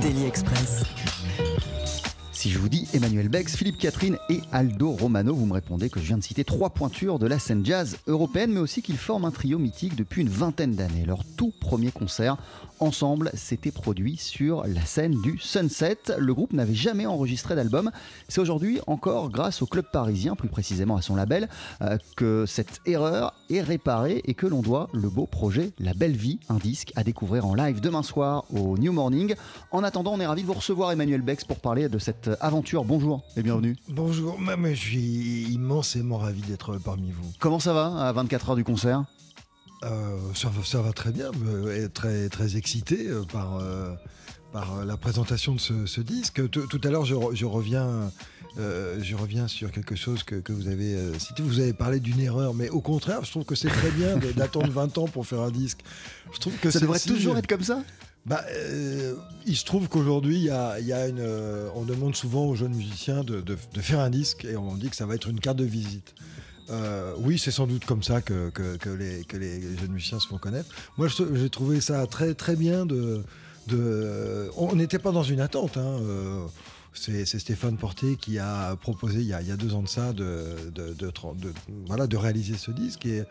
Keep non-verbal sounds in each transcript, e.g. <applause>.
Daily Express. Si je vous dis Emmanuel Bex, Philippe Catherine et Aldo Romano, vous me répondez que je viens de citer trois pointures de la scène jazz européenne, mais aussi qu'ils forment un trio mythique depuis une vingtaine d'années. Leur tout premier concert ensemble s'était produit sur la scène du Sunset. Le groupe n'avait jamais enregistré d'album. C'est aujourd'hui encore grâce au club parisien, plus précisément à son label, euh, que cette erreur est réparée et que l'on doit le beau projet La Belle Vie, un disque à découvrir en live demain soir au New Morning. En attendant, on est ravi de vous recevoir Emmanuel Bex pour parler de cette aventure. Bonjour et bienvenue. Bonjour, mais- mais je suis immensément ravi d'être parmi vous. Comment ça va à 24 heures du concert? Euh, ça, va, ça va très bien, me- et très, très excité euh, par, euh, par euh, la présentation de ce, ce disque. Tout tout à l'heure, je, re- je reviens, euh, je reviens sur quelque chose que, que vous avez euh, cité. Vous avez parlé d'une erreur, mais au contraire, je trouve que c'est très bien d'attendre 20 ans pour faire un disque. Je trouve que Ça devrait toujours être comme ça? Bah, euh, il se trouve qu'aujourd'hui, y a, y a une, on demande souvent aux jeunes musiciens de, de- de faire un disque et on dit que ça va être une carte de visite. Euh, oui, c'est sans doute comme ça que, que- que les, que les jeunes musiciens se font connaître. Moi, j'ai trouvé ça très, très bien de. On n'était pas dans une attente. hein, euh, c'est Stéphane Porté qui a proposé il y a, deux ans de ça de, réaliser ce disque et,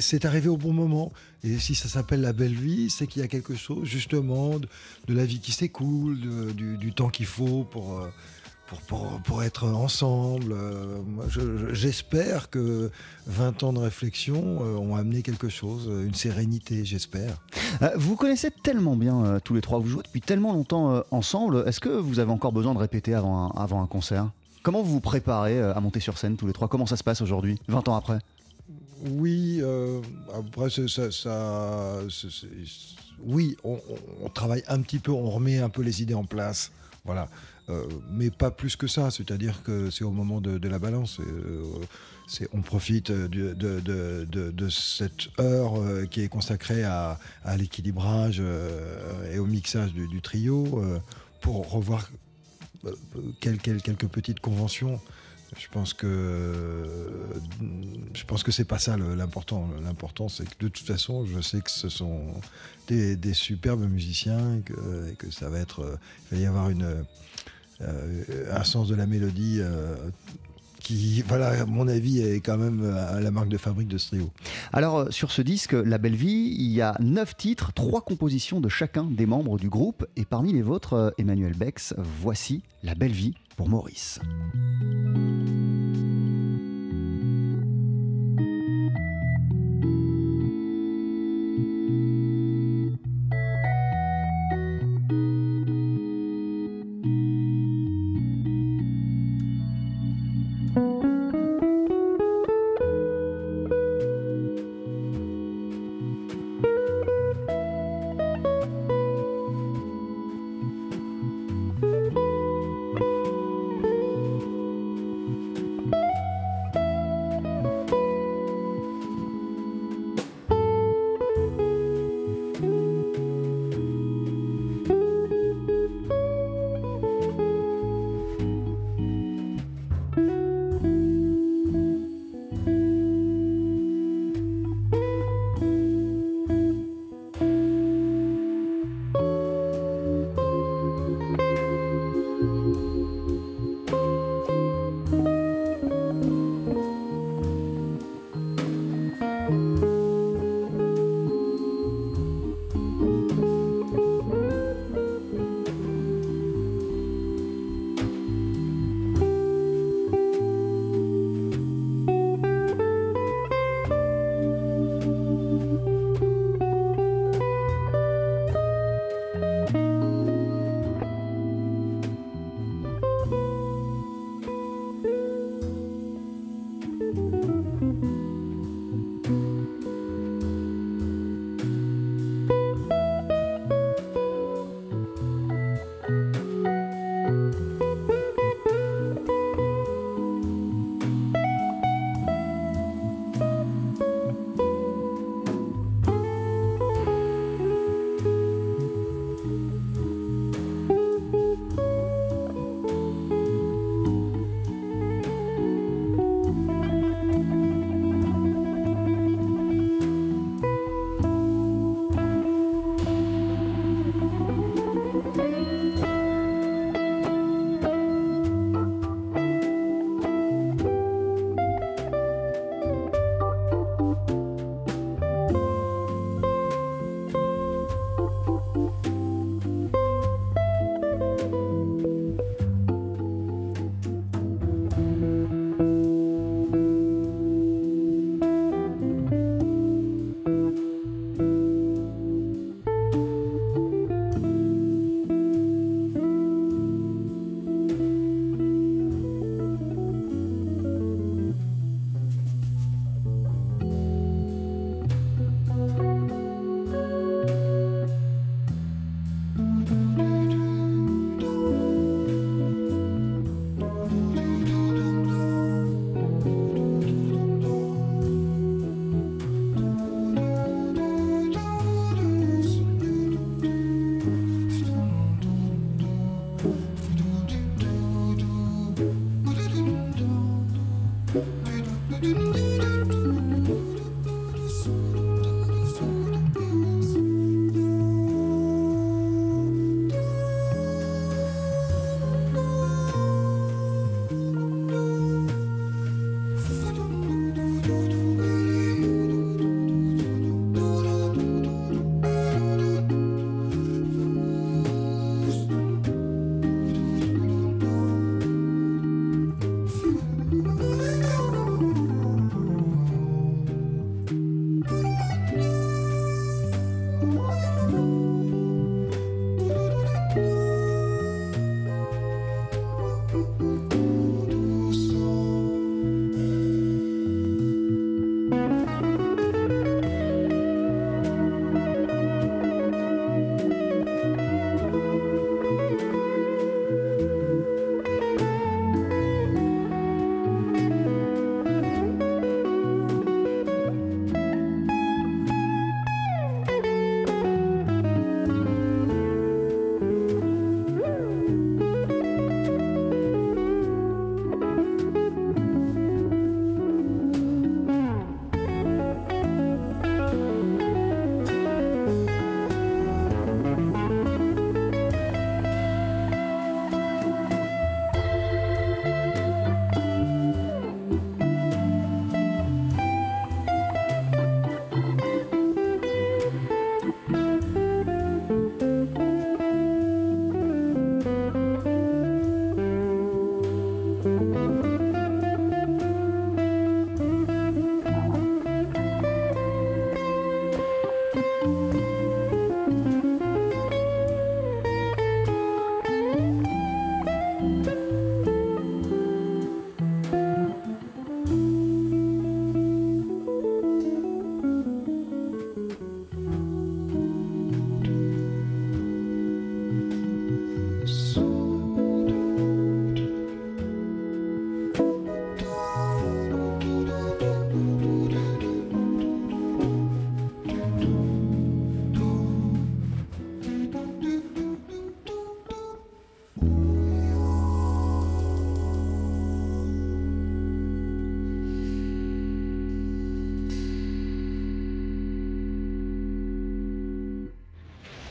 c'est arrivé au bon moment. Et si ça s'appelle La Belle Vie, c'est qu'il y a quelque chose justement de, la vie qui s'écoule, du temps qu'il faut pour, euh, pour, pour, pour être ensemble. Euh, moi, je- je- J'espère que 20 ans de réflexion euh, ont amené quelque chose, une sérénité, j'espère. Euh, Vous connaissez tellement bien tous les trois, vous jouez depuis tellement longtemps ensemble. Est-ce que vous avez encore besoin de répéter avant un, avant un concert? Comment vous vous préparez à monter sur scène tous les trois? Comment ça se passe aujourd'hui, 20 ans après? Oui, après, ça, oui, on, on- on travaille un petit peu, on remet un peu les idées en place. Voilà. Euh, mais pas plus que ça, c'est-à-dire que c'est au moment de, la balance. euh, on profite de, de, cette heure euh, qui est consacrée à, l'équilibrage euh, et au mixage du, trio euh, pour revoir euh, quel- quel- quelques petites conventions. Je pense que je pense que c'est pas ça l'important. L'important, c'est que de toute façon, je sais que ce sont des, superbes musiciens et que, et que ça va être. euh, il va y avoir une euh, un sens de la mélodie. euh, qui, voilà, à mon avis, est quand même euh, la marque de fabrique de ce trio. Alors, euh, sur ce disque, La Belle Vie, il y a neuf titres, trois compositions de chacun des membres du groupe. Et parmi les vôtres, euh, Emmanuel Bex, voici La Belle Vie pour Maurice.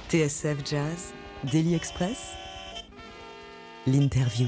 TSF Jazz, Daily Express, l'interview.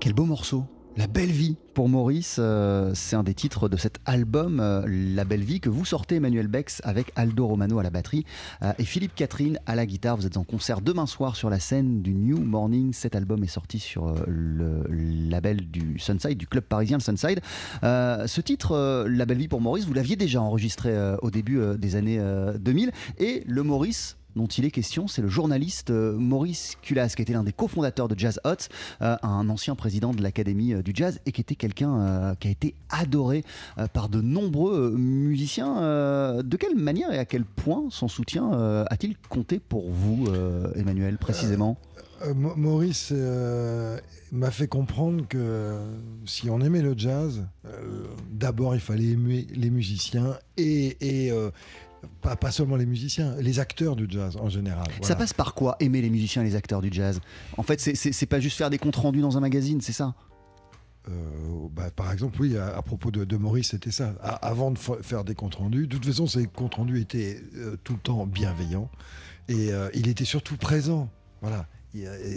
Quel beau morceau la belle vie pour Maurice, euh, c'est un des titres de cet album euh, La belle vie que vous sortez Emmanuel Bex avec Aldo Romano à la batterie euh, et Philippe Catherine à la guitare. Vous êtes en concert demain soir sur la scène du New Morning. Cet album est sorti sur le label du Sunside, du club parisien Sunside. ce titre, La belle vie pour Maurice, vous l'aviez déjà enregistré au début des années 2000 et le Maurice dont il est question, c'est le journaliste euh, Maurice Culas, qui était l'un des cofondateurs de Jazz Hot, euh, un ancien président de l'Académie euh, du Jazz et qui était quelqu'un qui a été adoré par de nombreux musiciens. de quelle manière et à quel point son soutien a-t-il compté pour vous, Emmanuel, précisément? Maurice m'a fait comprendre que si on aimait le jazz, d'abord il fallait aimer les musiciens et, et, pas, seulement les musiciens, les acteurs du jazz en général. Ça passe par quoi aimer les musiciens et les acteurs du jazz? En fait, c'est pas juste faire des comptes rendus dans un magazine, c'est ça? Euh, bah, par exemple, oui, à, propos de, Maurice, c'était ça. avant de faire des comptes rendus, de toute façon, ces comptes rendus étaient euh, tout le temps bienveillants et euh, il était surtout présent. Voilà,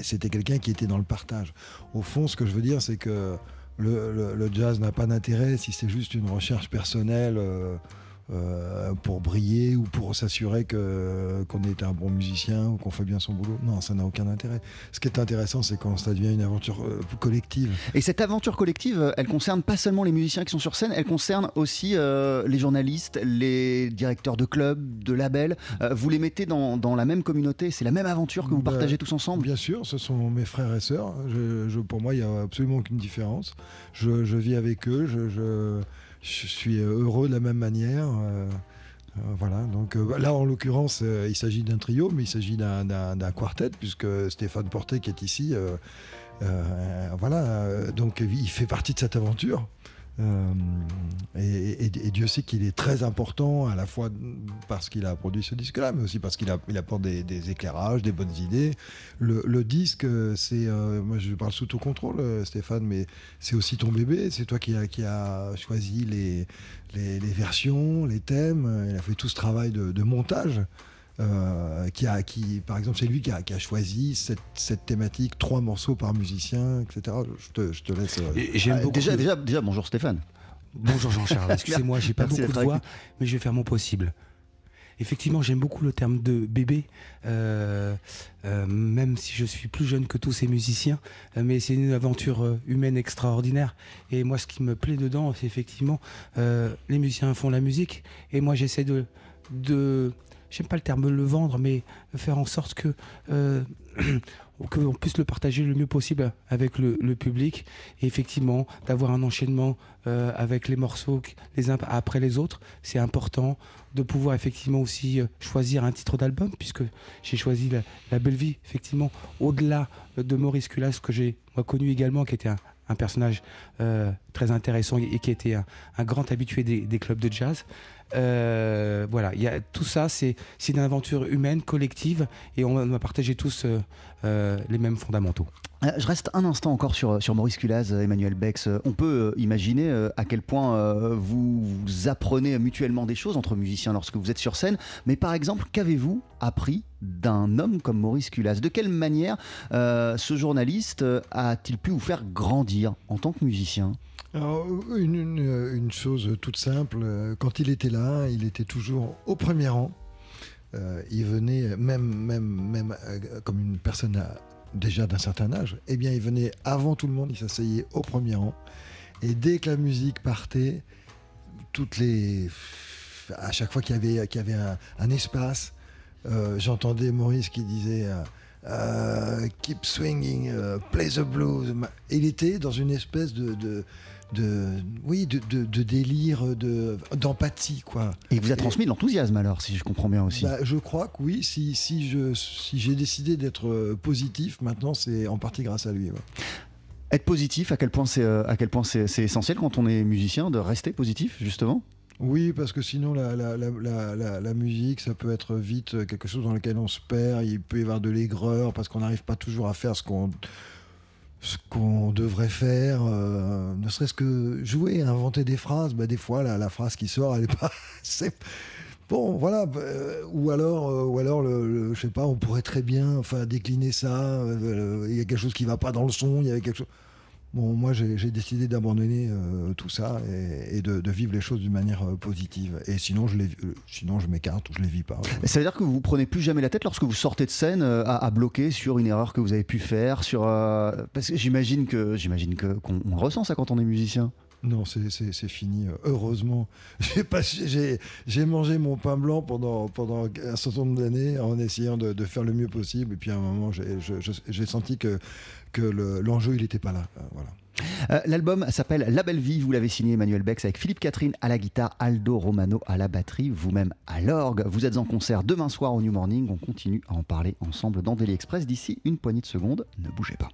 c'était quelqu'un qui était dans le partage. Au fond, ce que je veux dire, c'est que le, le jazz n'a pas d'intérêt si c'est juste une recherche personnelle. Euh, pour briller ou pour s'assurer que, qu'on est un bon musicien ou qu'on fait bien son boulot. Non, ça n'a aucun intérêt. Ce qui est intéressant, c'est quand ça devient une aventure euh, collective. Et cette aventure collective, elle concerne pas seulement les musiciens qui sont sur scène, elle concerne aussi euh, les journalistes, les directeurs de clubs, de labels. vous les mettez dans, dans, la même communauté, c'est la même aventure que vous bah, partagez tous ensemble? Bien sûr, ce sont mes frères et sœurs. Je, pour moi, il n'y a absolument aucune différence. Je, je vis avec eux. je je suis heureux de la même manière. Euh, euh, voilà, donc euh, là en l'occurrence, il s'agit d'un trio, mais il s'agit d'un quartet, puisque Stéphane Portet qui est ici, voilà, donc il fait partie de cette aventure. Euh, et, Dieu sait qu'il est très important à la fois parce qu'il a produit ce disque-là, mais aussi parce qu'il apporte des, éclairages, des bonnes idées. Le, disque, c'est, euh, moi je parle sous tout contrôle, euh, Stéphane, mais c'est aussi ton bébé. C'est toi qui a, choisi les, versions, les thèmes. Il a fait tout ce travail de montage. Euh, qui a, qui, par exemple, c'est lui qui a, choisi cette, thématique, trois morceaux par musicien, etc. Je te, je te laisse. Euh, ah, déjà, déjà, déjà, bonjour Stéphane. Bonjour Jean-Charles. <laughs> Excusez-moi, j'ai pas beaucoup de voix, mais je vais faire mon possible. Effectivement, j'aime beaucoup le terme de bébé, euh, même si je suis plus jeune que tous ces musiciens, mais c'est une aventure humaine extraordinaire. Et moi, ce qui me plaît dedans, c'est effectivement, les musiciens font la musique, et moi, j'essaie de, de j'aime pas le terme le vendre, mais faire en sorte que euh, <clears throat> qu'on puisse le partager le mieux possible avec le, public. Et effectivement d'avoir un enchaînement euh, avec les morceaux les uns après les autres c'est important de pouvoir effectivement aussi euh, choisir un titre d'album puisque j'ai choisi la, belle vie. Effectivement au-delà de Maurice Culas que j'ai connu également qui était un, personnage très intéressant et qui était un, un grand habitué des, clubs de jazz euh, voilà, y a, tout ça, c'est une aventure humaine, collective, et on, va partager tous euh, euh, les mêmes fondamentaux. Je reste un instant encore sur, Maurice Culaz, Emmanuel Bex. On peut imaginer à quel point vous, apprenez mutuellement des choses entre musiciens lorsque vous êtes sur scène. Mais par exemple, qu'avez-vous appris d'un homme comme Maurice Culaz? De quelle manière ce journaliste a-t-il pu vous faire grandir en tant que musicien? Une, chose toute simple, euh, quand il était là, il était toujours au premier rang. Euh, il venait, même, même, même euh, comme une personne déjà d'un certain âge, eh bien, il venait avant tout le monde, il s'asseyait au premier rang. Et dès que la musique partait, toutes les, à chaque fois qu'il y avait, qu'il y avait un, espace, j'entendais Maurice qui disait. keep swinging, play the blues. Il était dans une espèce de oui de, de, délire de d'empathie quoi. Et il vous a transmis de l'enthousiasme alors si je comprends bien aussi. Bah, je crois que oui si, si je si j'ai décidé d'être euh, positif maintenant c'est en partie grâce à lui être positif à quel point c'est euh, à quel point c'est essentiel quand on est musicien de rester positif justement? Oui, parce que sinon, la, la, la, la, musique, ça peut être vite quelque chose dans lequel on se perd. Il peut y avoir de l'aigreur parce qu'on n'arrive pas toujours à faire ce qu'on ce qu'on devrait faire, euh, ne serait-ce que jouer, inventer des phrases. Bah, des fois, la, phrase qui sort, elle est pas. <laughs> Bon, voilà. euh, ou alors, euh, ou alors, le, le- je sais pas, on pourrait très bien, enfin, décliner ça. Il y a quelque chose qui va pas dans le son. Il y avait quelque chose. Bon, moi, j'ai décidé d'abandonner euh, tout ça et, et de, de vivre les choses d'une manière euh, positive. Et sinon, je les, euh, sinon, je m'écarte ou je les vis pas. Ça veut dire que vous vous prenez plus jamais la tête lorsque vous sortez de scène à, à bloquer sur une erreur que vous avez pu faire, sur parce que j'imagine que j'imagine que qu'on ressent ça quand on est musicien. Non, c'est- fini. Heureusement, <laughs> j'ai mangé mon pain blanc pendant, pendant un certain nombre d'années en essayant de, de faire le mieux possible. Et puis à un moment, j'ai senti que, que le- l'enjeu, il n'était pas là. Euh, Voilà. Euh, L'album s'appelle La Belle Vie, vous l'avez signé Emmanuel Bex avec Philippe Catherine à la guitare, Aldo Romano à la batterie, vous-même à l'orgue. Vous êtes en concert demain soir au New Morning, on continue à en parler ensemble dans Daily Express d'ici une poignée de secondes, ne bougez pas.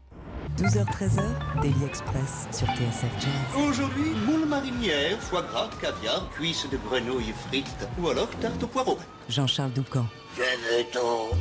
12h-13h, Daily Express sur TSF Jazz. Aujourd'hui, moule marinière, foie gras, caviar, cuisses de grenouille frites ou alors tarte au poireau. Jean-Charles Doucan. Venez-t'en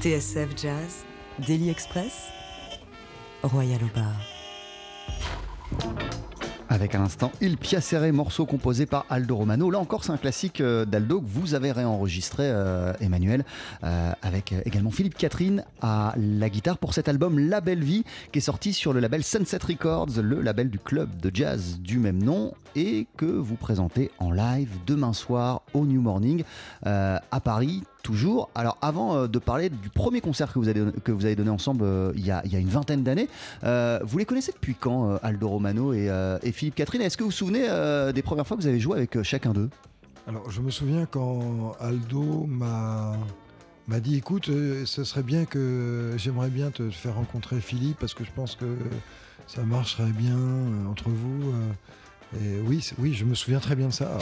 TSF Jazz, Daily Express, Royal au bar. Avec à l'instant Il Piacere, morceau composé par Aldo Romano. Là encore, c'est un classique euh, d'Aldo que vous avez réenregistré, euh, Emmanuel, euh, avec également Philippe Catherine à la guitare pour cet album La Belle Vie, qui est sorti sur le label Sunset Records, le label du club de jazz du même nom, et que vous présentez en live demain soir au New Morning à Paris. Alors, avant euh, de parler du premier concert que vous avez, que vous avez donné ensemble euh, il, y a, une vingtaine d'années, euh, vous les connaissez depuis quand, Aldo Romano et, Philippe Catherine? Est-ce que vous vous souvenez des premières fois que vous avez joué avec chacun d'eux? Alors, je me souviens quand Aldo m'a m'a dit écoute, ce serait bien que j'aimerais bien te faire rencontrer Philippe parce que je pense que ça marcherait bien entre vous. et oui, oui, je me souviens très bien de ça.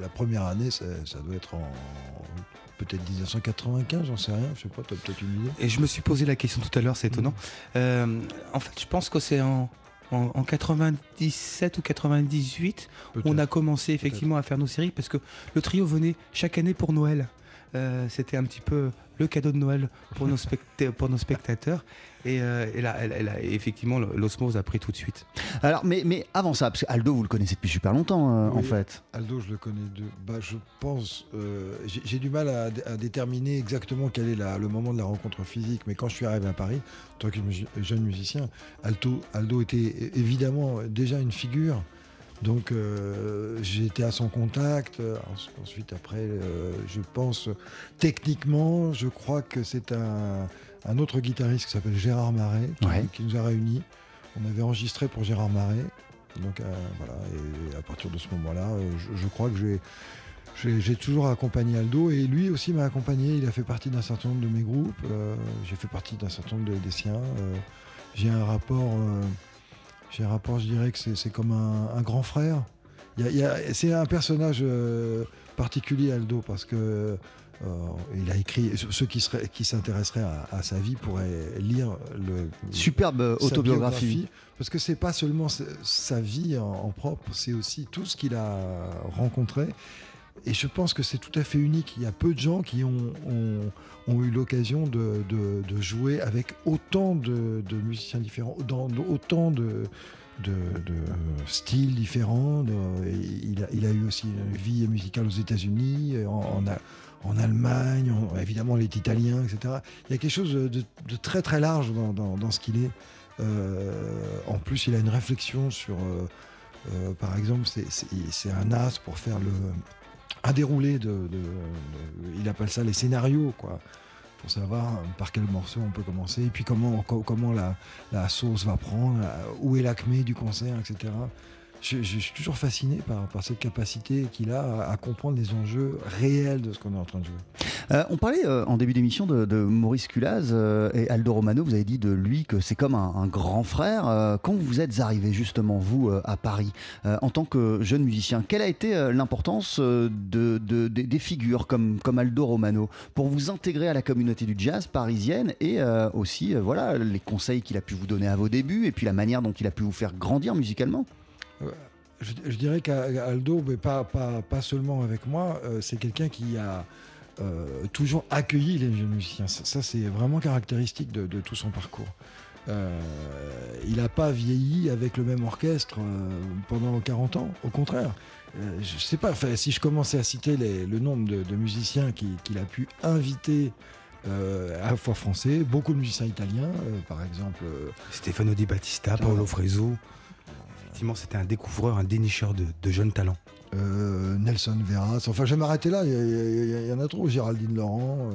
La première année, ça doit être en peut-être 1995, j'en sais rien, je sais pas, tu as peut-être une idée. Et je me suis posé la question tout à l'heure, c'est étonnant. Euh, en fait, je pense que c'est en, en, en 97 ou 98 on Peut-être. a commencé effectivement à faire nos séries parce que le trio venait chaque année pour Noël. Euh, C'était un petit peu le cadeau de Noël pour nos, specta- <laughs> pour nos spectateurs. Et, euh, et là, elle, elle a- effectivement, l'osmose a pris tout de suite. Alors, mais, mais avant ça, parce que Aldo, vous le connaissez depuis super longtemps, euh, en fait. Aldo, je le connais de. Bah, je pense. euh, j'ai du mal à, à déterminer exactement quel est la- le moment de la rencontre physique, mais quand je suis arrivé à Paris, en tant que jeune musicien, Aldo, Aldo était évidemment déjà une figure. Donc euh, j'ai été à son contact. Euh, Ens- Ensuite, après, euh, je pense techniquement, je crois que c'est un, un autre guitariste qui s'appelle Gérard Marais qui, Ouais. qui nous a réunis. On avait enregistré pour Gérard Marais. Donc euh, voilà, et à partir de ce moment-là, je, je crois que j'ai, toujours accompagné Aldo et lui aussi m'a accompagné. Il a fait partie d'un certain nombre de mes groupes. j'ai fait partie d'un certain nombre de- des siens. j'ai un rapport, j'ai un rapport, je dirais que c'est, comme un, un grand frère. C'est un personnage euh, particulier Aldo parce que euh, il a écrit. Ceux qui, seraient, qui s'intéresseraient à, à sa vie pourraient lire le Superbe autobiographie. biographie, parce que c'est pas seulement sa, sa vie en, en propre, c'est aussi tout ce qu'il a rencontré. Et je pense que c'est tout à fait unique. Il y a peu de gens qui ont, eu l'occasion de, jouer avec autant de, musiciens différents, dans autant de, styles différents. il, a, eu aussi une vie musicale aux États-Unis, en, Allemagne, en- évidemment il est italien, etc. Il y a quelque chose de, très très large dans, ce qu'il est. Euh, en plus, il a une réflexion sur, euh, euh, par exemple, c'est un as pour faire le, déroulé de, il appelle ça les scénarios, quoi, pour savoir par quel morceau on peut commencer, et puis comment, co- comment la, la sauce va prendre, euh, où est l'acmé du concert, etc. Je, suis toujours fasciné par, cette capacité qu'il a à, comprendre les enjeux réels de ce qu'on est en train de jouer. Euh, on parlait euh, en début d'émission de, Maurice Culaz euh, et Aldo Romano. Vous avez dit de lui que c'est comme un, grand frère. Quand vous êtes arrivé justement, vous, à Paris, en tant que jeune musicien, quelle a été l'importance de, de- des- figures comme, comme Aldo Romano pour vous intégrer à la communauté du jazz parisienne et aussi voilà, les conseils qu'il a pu vous donner à vos débuts et puis la manière dont il a pu vous faire grandir musicalement? Je, je dirais qu'Aldo, mais pas, pas, pas seulement avec moi, euh, c'est quelqu'un qui a euh, toujours accueilli les jeunes musiciens. Ça, ça, c'est vraiment caractéristique de, de tout son parcours. Euh, il n'a pas vieilli avec le même orchestre euh, pendant 40 ans, au contraire. Euh, je sais pas, si je commençais à citer les- le nombre de, de musiciens qui- qu'il a pu inviter, euh, à la fois français, beaucoup de musiciens italiens, euh, par exemple. euh, Stefano Di Battista, Paolo Fresu. Effectivement, c'était un découvreur, un dénicheur de, de jeunes talents. euh, Nelson Veras. Enfin, je vais m'arrêter là, il y, en a trop. Géraldine Laurent. euh,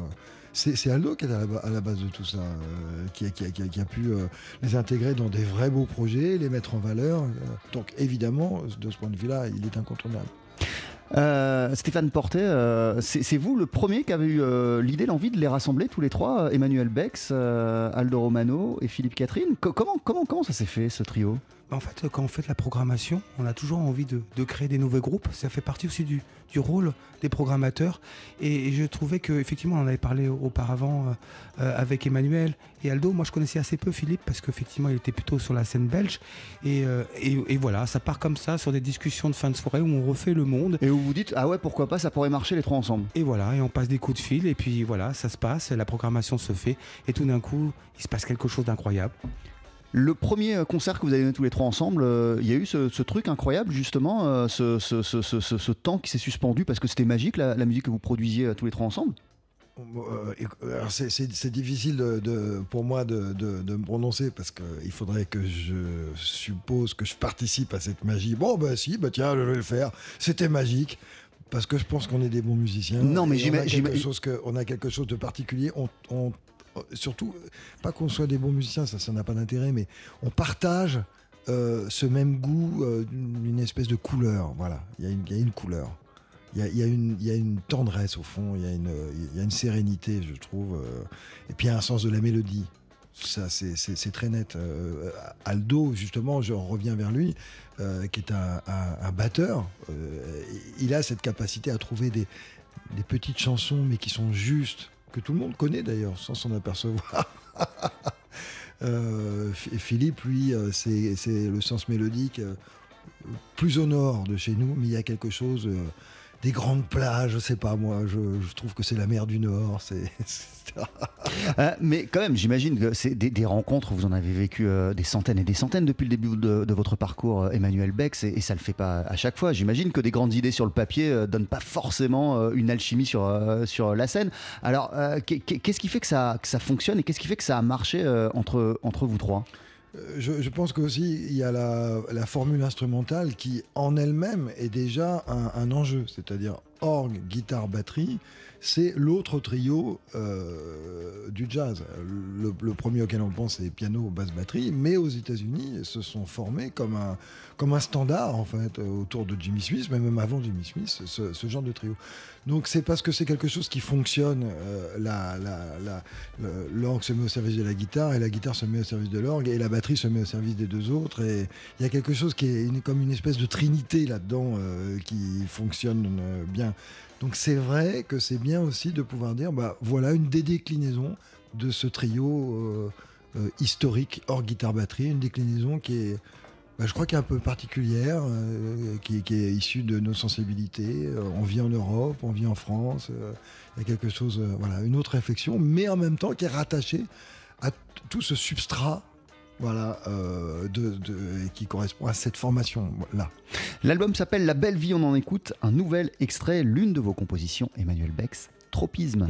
c'est c'est Aldo qui est à la, ba- à la base de tout ça, euh, qui, a, qui a- qui a- qui a pu euh, les intégrer dans des vrais beaux projets, les mettre en valeur. euh. donc, évidemment, de ce point de vue-là, il est incontournable. Euh, Stéphane Portet, euh, c'est c'est vous le premier qui avez eu euh, l'idée, l'envie de les rassembler tous les trois, Emmanuel Bex, euh, Aldo Romano et Philippe Catherine. Co- comment, comment, comment ça s'est fait ce trio? En fait, quand on fait de la programmation, on a toujours envie de, créer des nouveaux groupes. Ça fait partie aussi du, rôle des programmateurs. Et, je trouvais qu'effectivement, on en avait parlé auparavant euh, euh, avec Emmanuel et Aldo. Moi, je connaissais assez peu Philippe parce qu'effectivement, il était plutôt sur la scène belge. Euh, et, voilà, ça part comme ça sur des discussions de fin de soirée où on refait le monde. Et où vous dites, ah ouais, pourquoi pas, ça pourrait marcher les trois ensemble. Et voilà, et on passe des coups de fil. Et puis voilà, ça se passe, la programmation se fait. Et tout d'un coup, il se passe quelque chose d'incroyable. Le premier euh, concert que vous avez donné tous les trois ensemble, euh, il y a eu ce, truc incroyable justement, euh, ce, temps qui s'est suspendu parce que c'était magique la, musique que vous produisiez tous les trois ensemble? C'est difficile de, pour moi de, me prononcer parce qu'il faudrait que je suppose que je participe à cette magie. Bon, bah si, bah tiens, je vais le faire. C'était magique parce que je pense qu'on est des bons musiciens. Non, mais j'imagine. On, a quelque chose de particulier. on surtout, pas qu'on soit des bons musiciens, ça, ça n'a pas d'intérêt, mais on partage euh, ce même goût, euh, une espèce de couleur. Voilà, il y, a une couleur. Il y, a, une tendresse au fond, il y, a une sérénité, je trouve. Euh, et puis il y a un sens de la mélodie. Ça, c'est très net. Aldo, justement, je reviens vers lui, qui est un, batteur. il a cette capacité à trouver des petites chansons, mais qui sont justes que tout le monde connaît d'ailleurs, sans s'en apercevoir. <laughs> euh, Philippe, lui, euh, c'est le sens mélodique euh, plus au nord de chez nous, mais il y a quelque chose des grandes plages, je sais pas moi, je, trouve que c'est la mer du Nord. <laughs> Euh, mais quand même, j'imagine que c'est des, rencontres, vous en avez vécu euh, des centaines et des centaines depuis le début de, votre parcours, euh, Emmanuel Bex, et, ça le fait pas à chaque fois. J'imagine que des grandes idées sur le papier ne donnent pas forcément une alchimie sur, sur la scène. Alors, qu'est-ce qui fait que ça, ça fonctionne et qu'est-ce qui fait que ça a marché entre, entre vous trois? Je, pense qu'aussi il y a la, formule instrumentale qui en elle-même est déjà un enjeu, c'est-à-dire orgue, guitare, batterie c'est l'autre trio euh, du jazz. Le, premier auquel on pense, c'est piano, basse, batterie, mais aux États-Unis, se sont formés comme un, comme un standard, en fait, autour de Jimmy Smith, mais même avant Jimmy Smith, ce, genre de trio. Donc c'est parce que c'est quelque chose qui fonctionne. Euh, l'orgue se met au service de la guitare, et la guitare se met au service de l'orgue, et la batterie se met au service des deux autres. Et il y a quelque chose qui est comme une espèce de trinité là-dedans euh, qui fonctionne bien. Donc c'est vrai que c'est bien aussi de pouvoir dire, bah voilà une des déclinaisons de ce trio euh, euh, historique hors guitare-batterie, une déclinaison qui est, bah, je crois, qui est un peu particulière, euh, qui, est issue de nos sensibilités. on vit en Europe, on vit en France, il y a quelque chose, voilà, une autre réflexion, mais en même temps qui est rattachée à tout ce substrat voilà, euh, qui correspond à cette formation-là. L'album s'appelle La Belle Vie, on en écoute un nouvel extrait, l'une de vos compositions, Emmanuel Bex, Tropisme.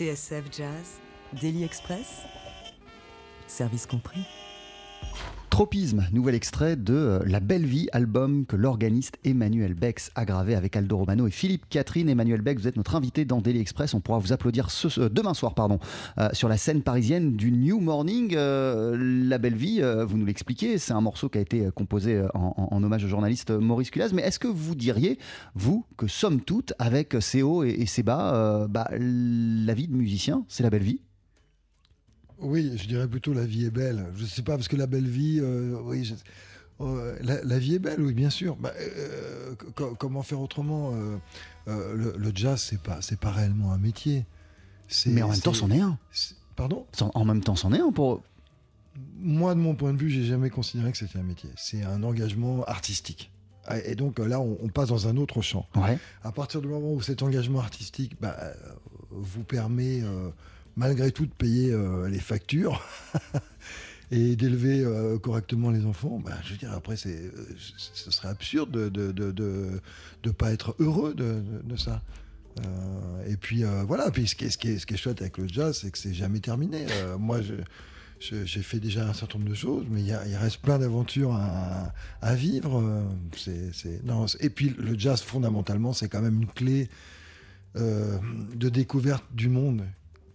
TSF Jazz, Daily Express, service compris. Tropisme, nouvel extrait de euh, La Belle Vie, album que l'organiste Emmanuel Bex a gravé avec Aldo Romano et Philippe Catherine. Emmanuel Bex, vous êtes notre invité dans Daily Express. On pourra vous applaudir euh, demain soir euh, sur la scène parisienne du New Morning. la Belle Vie, vous nous l'expliquez, c'est un morceau qui a été composé en, hommage au journaliste Maurice Culaz. Mais est-ce que vous diriez, vous, que somme toute, avec ses hauts et, ses bas, bah, la vie de musicien, c'est la belle vie? Oui, je dirais plutôt la vie est belle. Je ne sais pas, parce que la belle vie, euh, oui, euh, la, vie est belle, oui, bien sûr. Bah, euh, comment faire autrement le, jazz, c'est pas, c'est pas réellement un métier. Mais en même temps, c'en est un. Pardon? En même temps, c'en est un pour. Moi, de mon point de vue, j'ai jamais considéré que c'était un métier. C'est un engagement artistique. Ah, et donc là, on, passe dans un autre champ. Ouais. À partir du moment où cet engagement artistique bah, vous permet malgré tout de payer euh, les factures <laughs> et d'élever euh, correctement les enfants, bah, je veux dire, après, c'est, euh, ce serait absurde de ne de, pas être heureux de, ça. et puis voilà, puis ce qui, est, ce, qui ce qui est chouette avec le jazz, c'est que c'est jamais terminé. moi, j'ai fait déjà un certain nombre de choses, mais il, il reste plein d'aventures à, à, vivre. C'est, non, et puis le jazz, fondamentalement, c'est quand même une clé de découverte du monde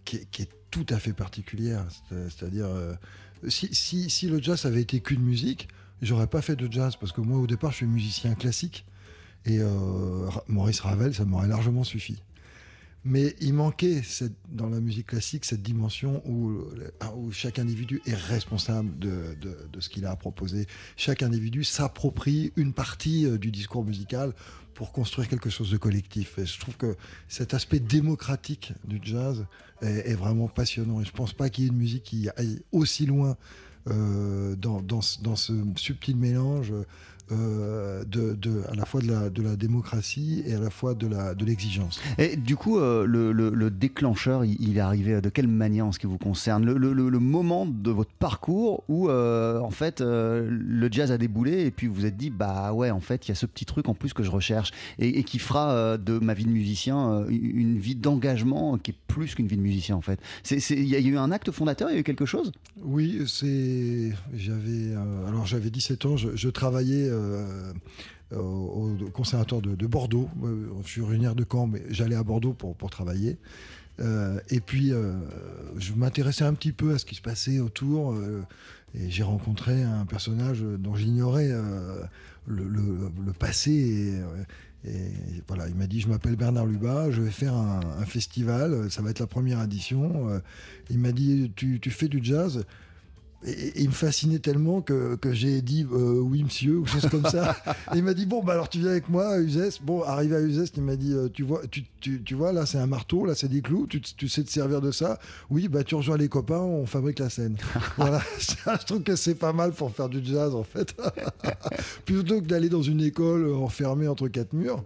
qui est, tout à fait particulière. C'est-à-dire, euh, si, le jazz avait été qu'une musique, j'aurais pas fait de jazz parce que moi, au départ, je suis musicien classique et euh, Maurice Ravel, ça m'aurait largement suffi. Mais il manquait dans la musique classique cette dimension où, chaque individu est responsable de, ce qu'il a à proposer. Chaque individu s'approprie une partie euh, du discours musical pour construire quelque chose de collectif. Et je trouve que cet aspect démocratique du jazz est, vraiment passionnant. Et je ne pense pas qu'il y ait une musique qui aille aussi loin euh, dans, ce subtil mélange euh, de, à la fois de la, de la, démocratie et à la fois de l'exigence. De et du coup, euh, le, le, déclencheur, il, est arrivé de quelle manière en ce qui vous concerne? Le, moment de votre parcours où, euh, en fait, le jazz a déboulé et puis vous vous êtes dit, bah ouais, en fait, il y a ce petit truc en plus que je recherche et, qui fera de ma vie de musicien une vie d'engagement qui est plus qu'une vie de musicien, en fait. Il y a eu un acte fondateur, il y a eu quelque chose? Oui, c'est. J'avais. alors, j'avais 17 ans, je, je travaillais euh, au, conservatoire de, Bordeaux. Euh, je suis originaire de Caen, mais j'allais à Bordeaux pour, pour travailler. Euh, et puis, je m'intéressais un petit peu à ce qui se passait autour. et j'ai rencontré un personnage dont j'ignorais le, passé. Et, voilà, il m'a dit Je m'appelle Bernard Lubat, je vais faire un, festival, ça va être la première édition. il m'a dit tu, tu, fais du jazz? Et, il me fascinait tellement que, j'ai dit euh, oui monsieur ou chose comme ça. <laughs> et il m'a dit bon bah alors tu viens avec moi à Uzès. Bon arrivé à Uzès, il m'a dit euh, tu vois tu, tu, vois là c'est un marteau, là c'est des clous, tu, tu, sais te servir de ça. Oui bah tu rejoins les copains, on fabrique la scène. <laughs> voilà, <laughs> je trouve que c'est pas mal pour faire du jazz en fait. Plutôt que d'aller dans une école enfermée entre quatre murs.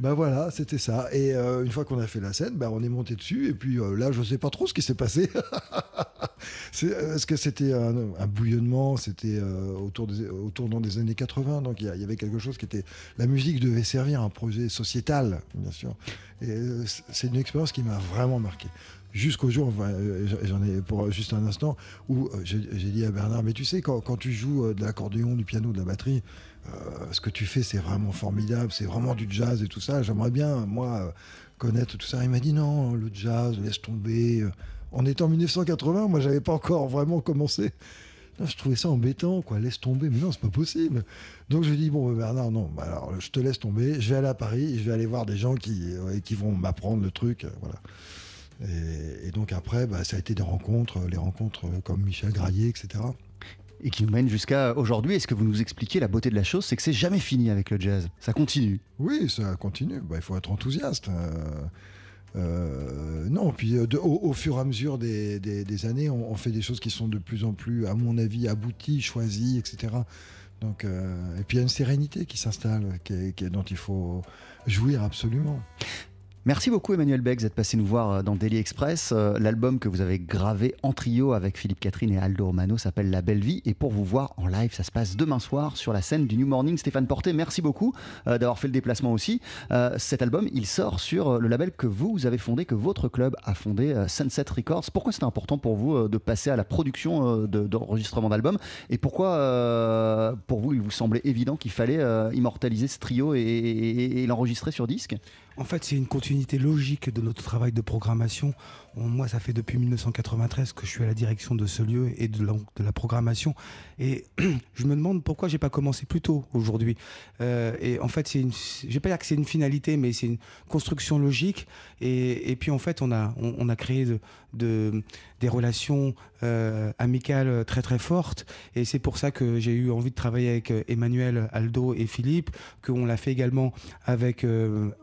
Ben voilà, c'était ça. Et euh, une fois qu'on a fait la scène, ben on est monté dessus. Et puis euh, là, je ne sais pas trop ce qui s'est passé. <laughs> Est-ce que c'était un, bouillonnement? C'était euh, autour des, des années 80. Donc il y, avait quelque chose qui était. La musique devait servir à un projet sociétal, bien sûr. Et c'est une expérience qui m'a vraiment marqué jusqu'au jour, j'en ai pour juste un instant, où j'ai dit à Bernard, mais tu sais, quand, quand tu joues de l'accordéon, du piano, de la batterie, euh, ce que tu fais, c'est vraiment formidable, c'est vraiment du jazz et tout ça. J'aimerais bien, moi, connaître tout ça. Il m'a dit non, le jazz, laisse tomber. On est en 1980, moi, j'avais pas encore vraiment commencé. je trouvais ça embêtant, quoi. Laisse tomber, mais non, c'est pas possible. Donc je dis bon, Bernard, non, bah, alors je te laisse tomber. Je vais aller à Paris, je vais aller voir des gens qui, qui vont m'apprendre le truc, voilà. Et, donc après, bah, ça a été des rencontres, les rencontres comme Michel Graillet, etc et qui nous mène jusqu'à aujourd'hui. Est-ce que vous nous expliquez la beauté de la chose C'est que c'est jamais fini avec le jazz. Ça continue. Oui, ça continue. Bah, il faut être enthousiaste. Euh, euh, non, puis euh, au, fur et à mesure des, années, on, fait des choses qui sont de plus en plus, à mon avis, abouties, choisies, etc. Donc, et puis il y a une sérénité qui s'installe, dont il faut jouir absolument. Merci beaucoup Emmanuel Beck d'être passé nous voir euh, dans Daily Express. Euh, l'album que vous avez gravé en trio avec Philippe Catherine et Aldo Romano s'appelle La Belle Vie. Et pour vous voir en live, ça se passe demain soir sur la scène du New Morning. Stéphane Porté, merci beaucoup euh, d'avoir fait le déplacement aussi. cet album, il sort sur le label que vous, avez fondé, que votre club a fondé, Sunset Records. Pourquoi c'était important pour vous de passer à la production d'enregistrement d'albums Et pourquoi, pour vous, il vous semblait évident qu'il fallait immortaliser ce trio et l'enregistrer sur disque? En fait, c'est une continuité logique de notre travail de programmation. moi, ça fait depuis 1993 que je suis à la direction de ce lieu et de la, programmation. Et <clears throat> je me demande pourquoi j'ai pas commencé plus tôt aujourd'hui. Euh, et en fait, c'est je vais pas dire que c'est une finalité, mais c'est une construction logique. Et, puis en fait, on a, on, a créé de, des relations euh, amicales très très fortes. Et c'est pour ça que j'ai eu envie de travailler avec euh, Emmanuel, Aldo et Philippe, qu'on l'a fait également avec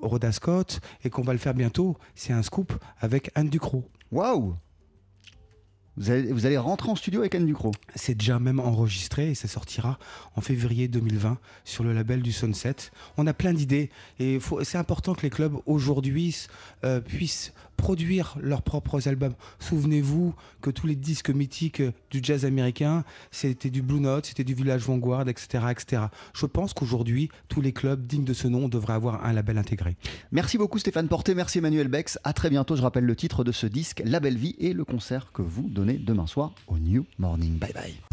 Roda Scott et qu'on va le faire bientôt. C'est un scoop avec Anne Ducrot. Waouh vous allez, rentrer en studio avec Anne Ducrot? C'est déjà même enregistré et ça sortira en février 2020 sur le label du Sunset. On a plein d'idées et c'est important que les clubs aujourd'hui euh, puissent produire leurs propres albums. Souvenez-vous que tous les disques mythiques du jazz américain, c'était du Blue Note, c'était du Village Vanguard, etc., etc. Je pense qu'aujourd'hui, tous les clubs dignes de ce nom devraient avoir un label intégré. Merci beaucoup Stéphane Porté, merci Emmanuel Bex. À très bientôt. Je rappelle le titre de ce disque, La Belle Vie, et le concert que vous donnez demain soir au New Morning. Bye bye.